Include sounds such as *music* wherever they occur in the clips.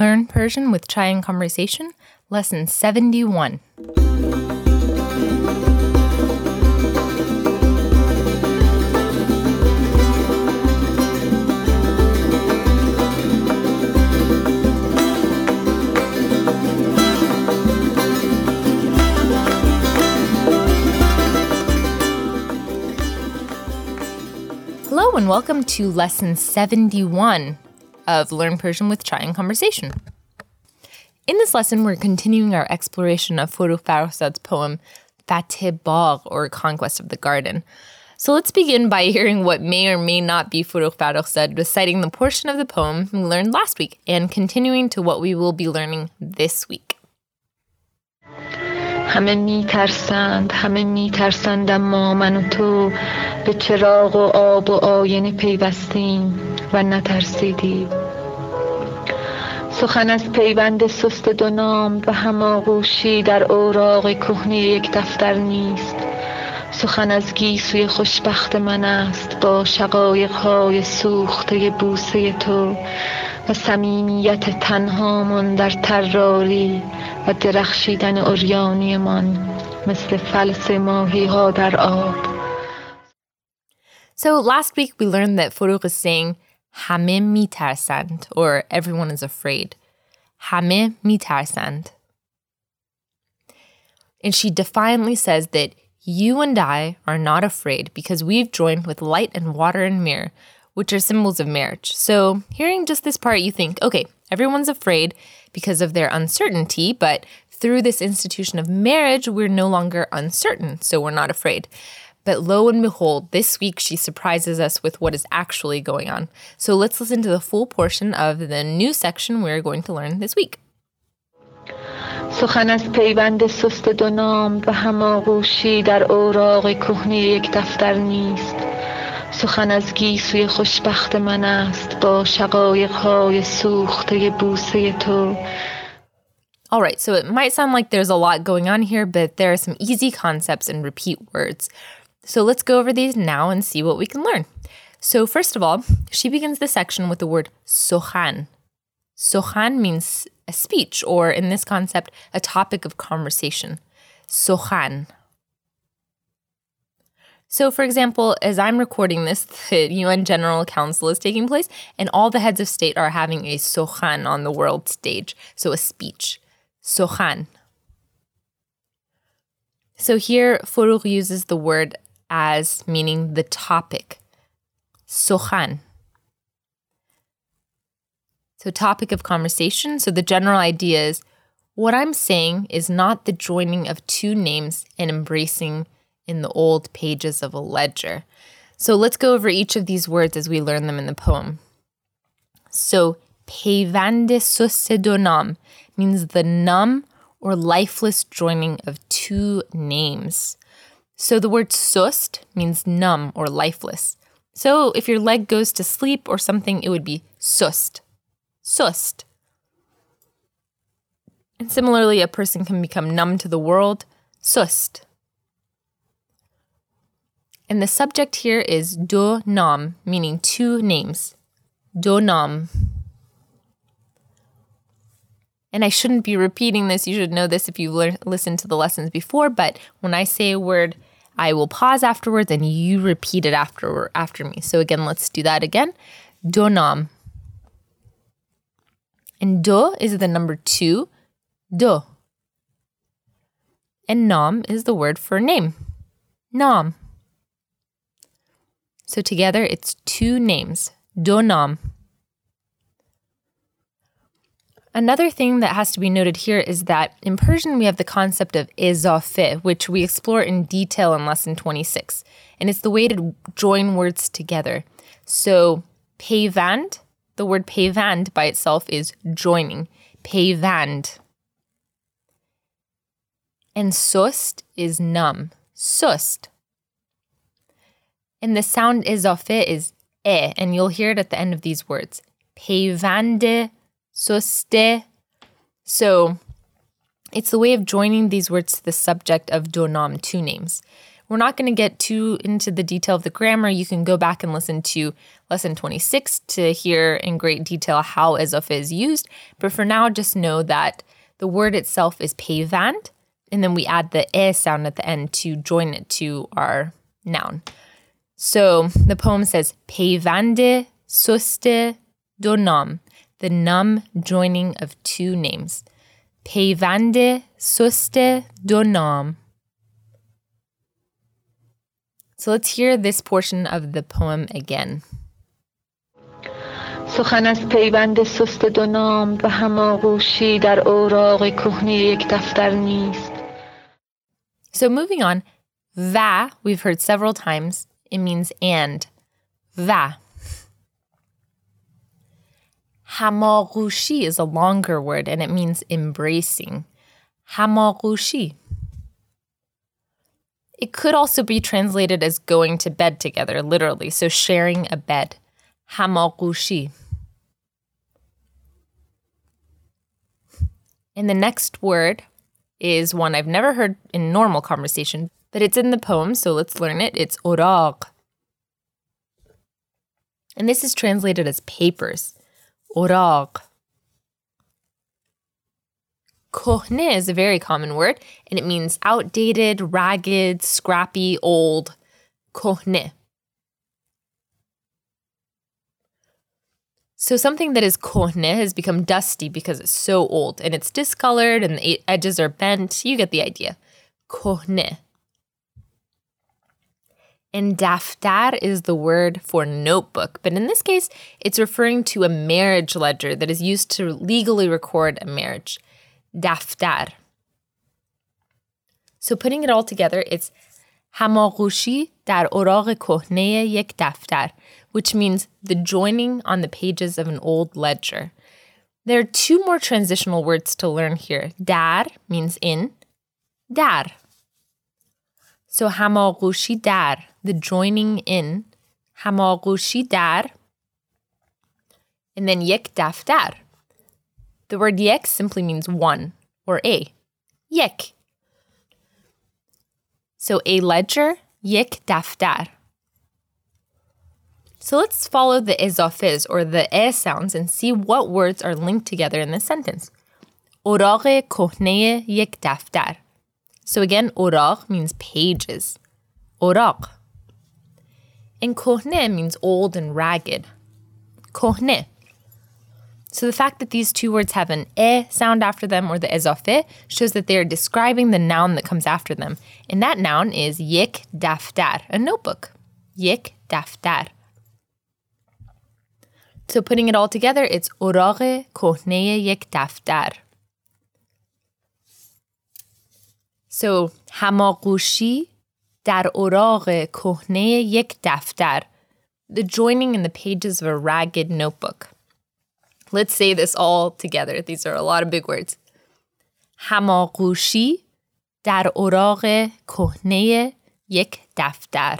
Learn Persian with Chai and Conversation, Lesson 71. Hello and welcome to lesson 71 of Learn Persian with Chai and Conversation. In this lesson, we're continuing our exploration of Forough Farrokhzad's poem Fath Bagh, or Conquest of the Garden. So let's begin by hearing what may or may not be Forough Farrokhzad reciting the portion of the poem we learned last week and continuing to what we will be learning this week. همه میترسند همه میترسند اما من و تو به چراغ و آب و آینه پیوستیم و نترسیدیم. سخن از پیوند سست دو نام و هماغوشی در اوراق کهنه یک دفتر نیست. سخن از گیسوی خوشبخت من است با شقایق های سوخته بوسه تو. و صمیمیت تنهامان در تراری و درخشیدن مثل فلس ماهی ها در آب. So last week we learned that Forough is saying "hame mitarsand" or everyone is afraid. "Hame mitarsand," And she defiantly says that you and I are not afraid because we've joined with light and water and mirror which are symbols of marriage. So, hearing just this part, you think, okay, everyone's afraid because of their uncertainty, but through this institution of marriage, we're no longer uncertain, so we're not afraid. But lo and behold, this week she surprises us with what is actually going on. So let's listen to the full portion of the new section we're going to learn this week. سخن از پیوند سست دو نام و هماغوشی در اوراق کهنه یک دفتر نیست سخن از گیسوی خوشبخت من است با شقایق های سوخته بوسه تو All right, so it might sound like there's a lot going on here, but there are some easy concepts and repeat words. So let's go over these now and see what we can learn. So, first of all, she begins the section with the word sohan. Sohan means a speech, or in this concept, a topic of conversation. Sohan. So, for example, as I'm recording this, the UN General Council is taking place, and all the heads of state are having a sohan on the world stage, so a speech. Sohan. So here, Forough uses the word as meaning the topic. Sohan. So, topic of conversation. So, the general idea is what I'm saying is not the joining of two names and embracing in the old pages of a ledger. So, let's go over each of these words as we learn them in the poem. So, peyvande donam means the numb or lifeless joining of two names. So the word sust means numb or lifeless. So if your leg goes to sleep or something, it would be sust. Sust. And similarly, a person can become numb to the world. Sust. And the subject here is do nam, meaning two names. Do nam. And I shouldn't be repeating this. You should know this if you've le- listened to the lessons before. But when I say a word, I will pause afterwards and you repeat it after after me. So again, let's do that again. Donam. And do is the number two. Do. And nam is the word for name. Nam. So together it's two names. Donam. Another thing that has to be noted here is that in Persian we have the concept of izafe, which we explore in detail in lesson 26. And it's the way to join words together. So peyvand, the word peyvand by itself is joining. Peyvand. And sust is numb. Sust. And the sound izafe is e, eh, and you'll hear it at the end of these words. Peyvande Soste. So it's the way of joining these words to the subject of donam, two names. We're not going to get too into the detail of the grammar. You can go back and listen to lesson 26 to hear in great detail how ezofe is used. But for now, just know that the word itself is peyvand, and then we add the e sound at the end to join it to our noun. So the poem says peyvande suste donam, the num joining of two names. Peyvande suste donam. So let's hear this portion of the poem again. سخن از پیوند سست دو نام و هماغوشی در اوراق کهنه یک دفتر نیست So moving on, va, we've heard several times, it means and. Va. Hamagushi is a longer word and it means embracing. Hamagushi. It could also be translated as going to bed together, literally, so sharing a bed. Hamagushi. And the next word is one I've never heard in normal conversation, but it's in the poem, so let's learn it. It's oraq. And this is translated as papers. Oraq. Kohne is a very common word, and it means outdated, ragged, scrappy, old. Kohne. So something that is kohne has become dusty because it's so old and it's discolored and the edges are bent. You get the idea. Kohne. And daftar is the word for notebook, but in this case, it's referring to a marriage ledger that is used to legally record a marriage. Daftar. So putting it all together, it's hamagushi dar oraq kohne yek daftar, which means the joining on the pages of an old ledger. There are two more transitional words to learn here. Dar means in, dar. So hamagushi dar the joining in, hamagushi dar, and then yek daftar. The word yek simply means one or a. Yek. So a ledger, yek daftar. So let's follow the izofis or the e sounds and see what words are linked together in this sentence. Oraq kohne yek daftar. So again, oraq means pages. Oraq. And kohne means old and ragged. Kohne. So the fact that these two words have an e sound after them or the ezofe shows that they are describing the noun that comes after them. And that noun is yik daftar, a notebook. Yik daftar. So putting it all together, it's oraq kohne yik daftar. So hamagushi در اوراق کهنه یک دفتر the joining in the pages of a ragged notebook. Let's say this all together. These are a lot of big words. هماغوشی در اوراق کهنه یک دفتر.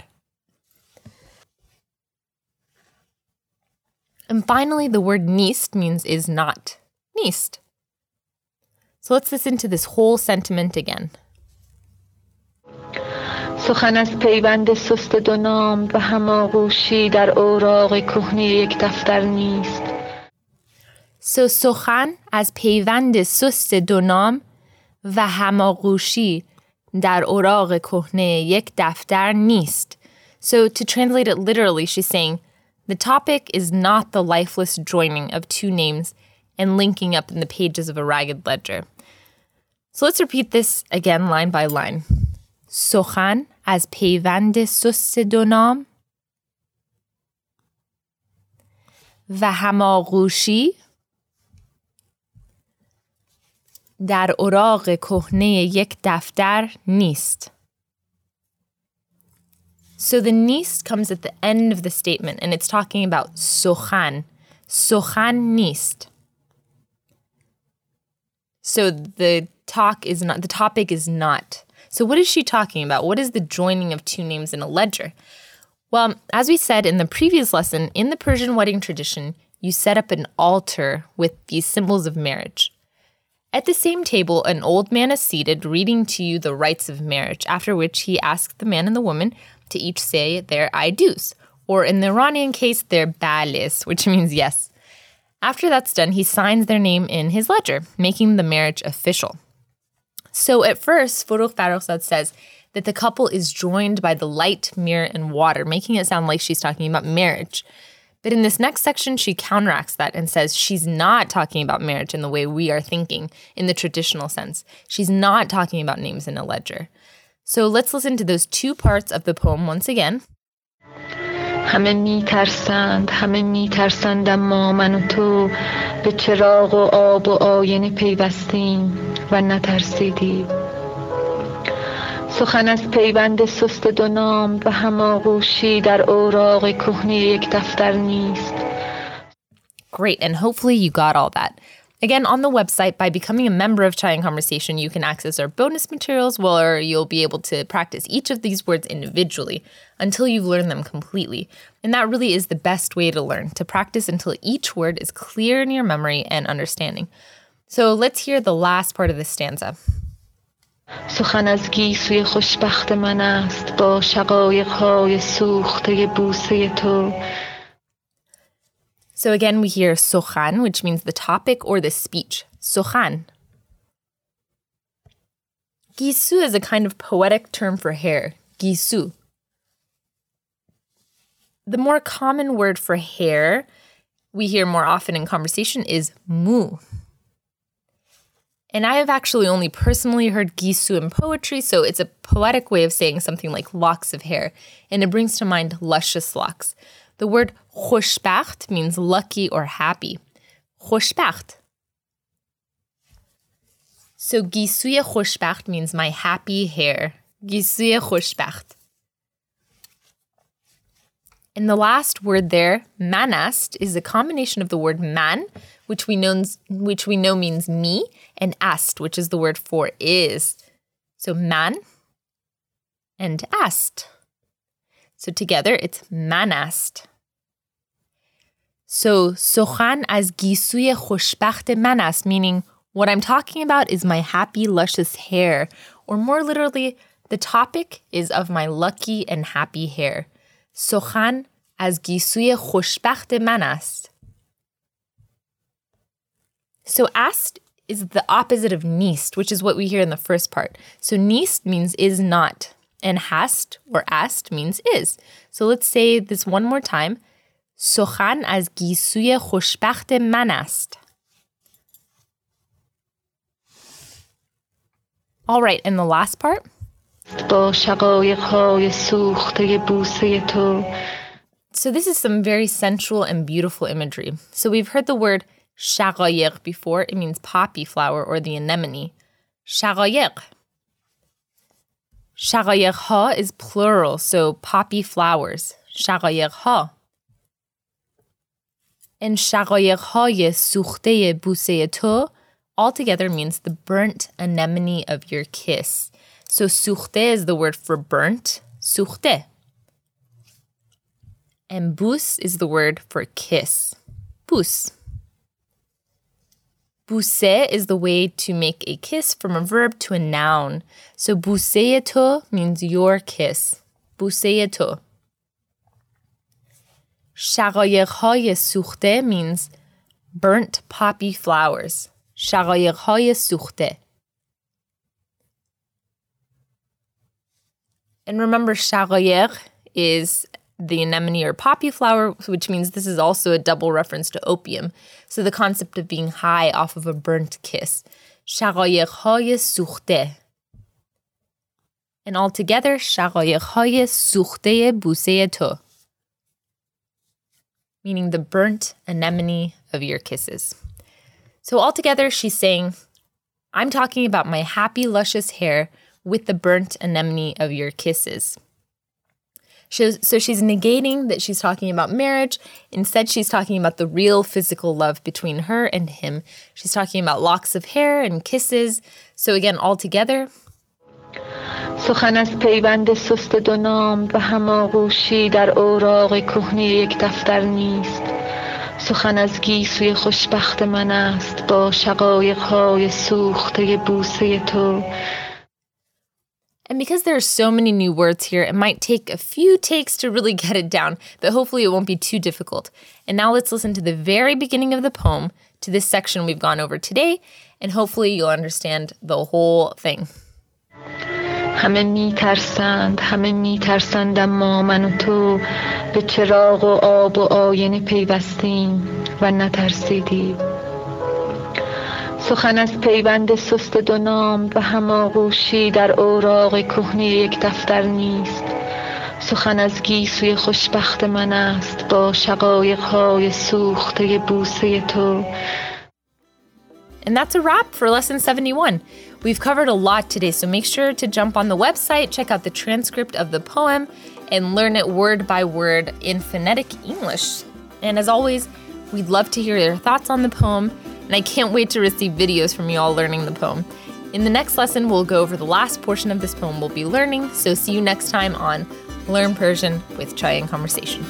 And finally, the word nist means is not. Nist. So let's listen to this whole sentiment again. سخن از پیوند سست دو نام و هماغوشی در اوراق کهنه یک دفتر نیست So سخن از پیوند سست دو نام و هماغوشی در اوراق کهنه یک دفتر نیست. So to translate it literally, she's saying, the topic is not the lifeless joining of two names and linking up in the pages of a ragged ledger. So let's repeat this again line by line. سخن از پیوند سست دو نام و هماغوشی در اوراق کهنه یک دفتر نیست. So the nist comes at the end of the statement and it's talking about sochan. Sochan nist. So the talk is not the topic is not so, what is she talking about? What is the joining of two names in a ledger? Well, as we said in the previous lesson, in the Persian wedding tradition, you set up an altar with these symbols of marriage. At the same table, an old man is seated reading to you the rites of marriage, after which he asks the man and the woman to each say their I do's, or in the Iranian case, their balis, which *laughs* means yes. After that's done, he signs their name in his ledger, making the marriage official. So at first, Farrokhzad says that the couple is joined by the light, mirror, and water, making it sound like she's talking about marriage. But in this next section, she counteracts that and says she's not talking about marriage in the way we are thinking in the traditional sense. She's not talking about names in a ledger. So let's listen to those two parts of the poem once again. همه می ترسند همه می ترسند اما من و تو به چراغ و آب و آینه پیوستیم و نترسیدیم سخن از پیوند سست دو نام و هماغوشی در اوراق کهنه یک دفتر نیست Great, and hopefully you got all that. Again, on the website, by becoming a member of Chai and Conversation, you can access our bonus materials where you'll be able to practice each of these words individually until you've learned them completely. And that really is the best way to learn, to practice until each word is clear in your memory and understanding. So let's hear the last part of this stanza. سخن از گیسوی خوشبخت من است با شقایق های سوخته بوسه تو so again, we hear sochan, which means the topic or the speech. Sochan. Gisu is a kind of poetic term for hair. Gisu. The more common word for hair we hear more often in conversation is mu. And I have actually only personally heard gisu in poetry, so it's a poetic way of saying something like locks of hair, and it brings to mind luscious locks. The word خوشبخت means lucky or happy. خوشبخت. So gisuye خوشبخت means my happy hair. gisuye خوشبخت. And the last word there, manast, is a combination of the word man, which we know which we know means me, and ast, which is the word for is. So man and ast. So together it's manast. So sochan as gisuye خوشبخت man ast, meaning what I'm talking about is my happy, luscious hair, or more literally, the topic is of my lucky and happy hair. Sochan as gisuye خوشبخت man ast. So ast is the opposite of nist, which is what we hear in the first part. So nist means is not, and hast or ast means is. So let's say this one more time. سخن از گیسوی خوشبخت من است. All right, and the last part? با شقایقهای سوخته بوسه تو So this is some very sensual and beautiful imagery. So we've heard the word shaqayiq before. It means poppy flower or the anemone. Shaqayiq. Shaqayiq is plural, so poppy flowers. Shaqayiq ha. And shaqayiq suchte buse to altogether means the burnt anemone of your kiss. So suchte is the word for burnt. Suchte. And bus is the word for kiss. Bus. Buse is the way to make a kiss from a verb to a noun. So buseyeto means your kiss. Buseyeto. شقایقهای سوخته means burnt poppy flowers. شقایقهای سوخته. And remember, shaqayiq is the anemone or poppy flower, which means this is also a double reference to opium. So the concept of being high off of a burnt kiss. شقایقهای سوخته. And altogether, شقایقهای سوخته بوسه تو meaning the burnt anemone of your kisses. So, altogether, she's saying, I'm talking about my happy, luscious hair with the burnt anemone of your kisses. So, she's negating that she's talking about marriage. Instead, she's talking about the real physical love between her and him. She's talking about locks of hair and kisses. So, again, altogether, سخن از پیوند سست دو نام و هماغوشی در اوراق کهنه یک دفتر نیست سخن از گیسوی خوشبخت من است با شقایق های سوخته بوسه تو And because there are so many new words here, it might take a few takes to really *laughs* get it down, but hopefully it won't be too difficult. And now let's listen to the very beginning of the poem, to this section we've gone over today, and hopefully you'll understand the whole thing. همه می ترسند همه می ترسند اما من و تو به چراغ و آب و آینه پیوستیم و نترسیدیم سخن از پیوند سست دو نام و هماغوشی در اوراق کهنه یک دفتر نیست سخن از گیسوی خوشبخت من است با شقایق های سوخته بوسه تو And that's a wrap for lesson 71. We've covered a lot today, so make sure to jump on the website, check out the transcript of the poem, and learn it word by word in phonetic English. And as always, we'd love to hear your thoughts on the poem and I can't wait to receive videos from you all learning the poem. In the next lesson, we'll go over the last portion of this poem we'll be learning, so see you next time on Learn Persian with Chai and Conversation.